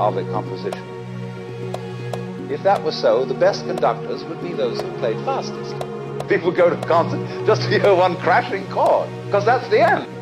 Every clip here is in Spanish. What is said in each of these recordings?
of a composition. If that were so, the best conductors would be those who played fastest. People go to concert just to hear one crashing chord, because that's the end.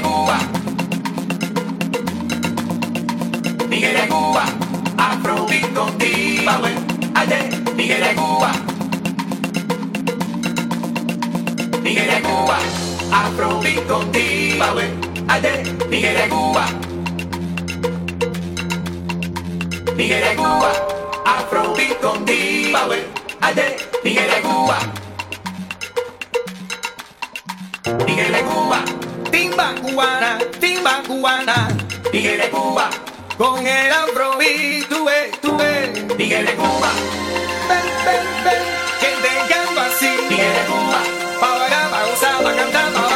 de Cuba, Miguel de Cuba, Afrobeat con Tibahuel, ayer, Miguel de Cuba, Miguel de Cuba, Afrobeat con Tibahuel, ayer, Miguel de Cuba, Miguel de Cuba, Afrobeat con Tibahuel, ayer, Miguel de Cuba, Miguel de Cuba timba cubana, timba cubana, Nigeria, Cuba. Con el afrobeat, tú ves, tú ves, Nigeria, Cuba. Ven, ven, ven, que te canto así, Nigeria, Cuba. Pa' bailar, pa' gozar, pa' cantar, pa'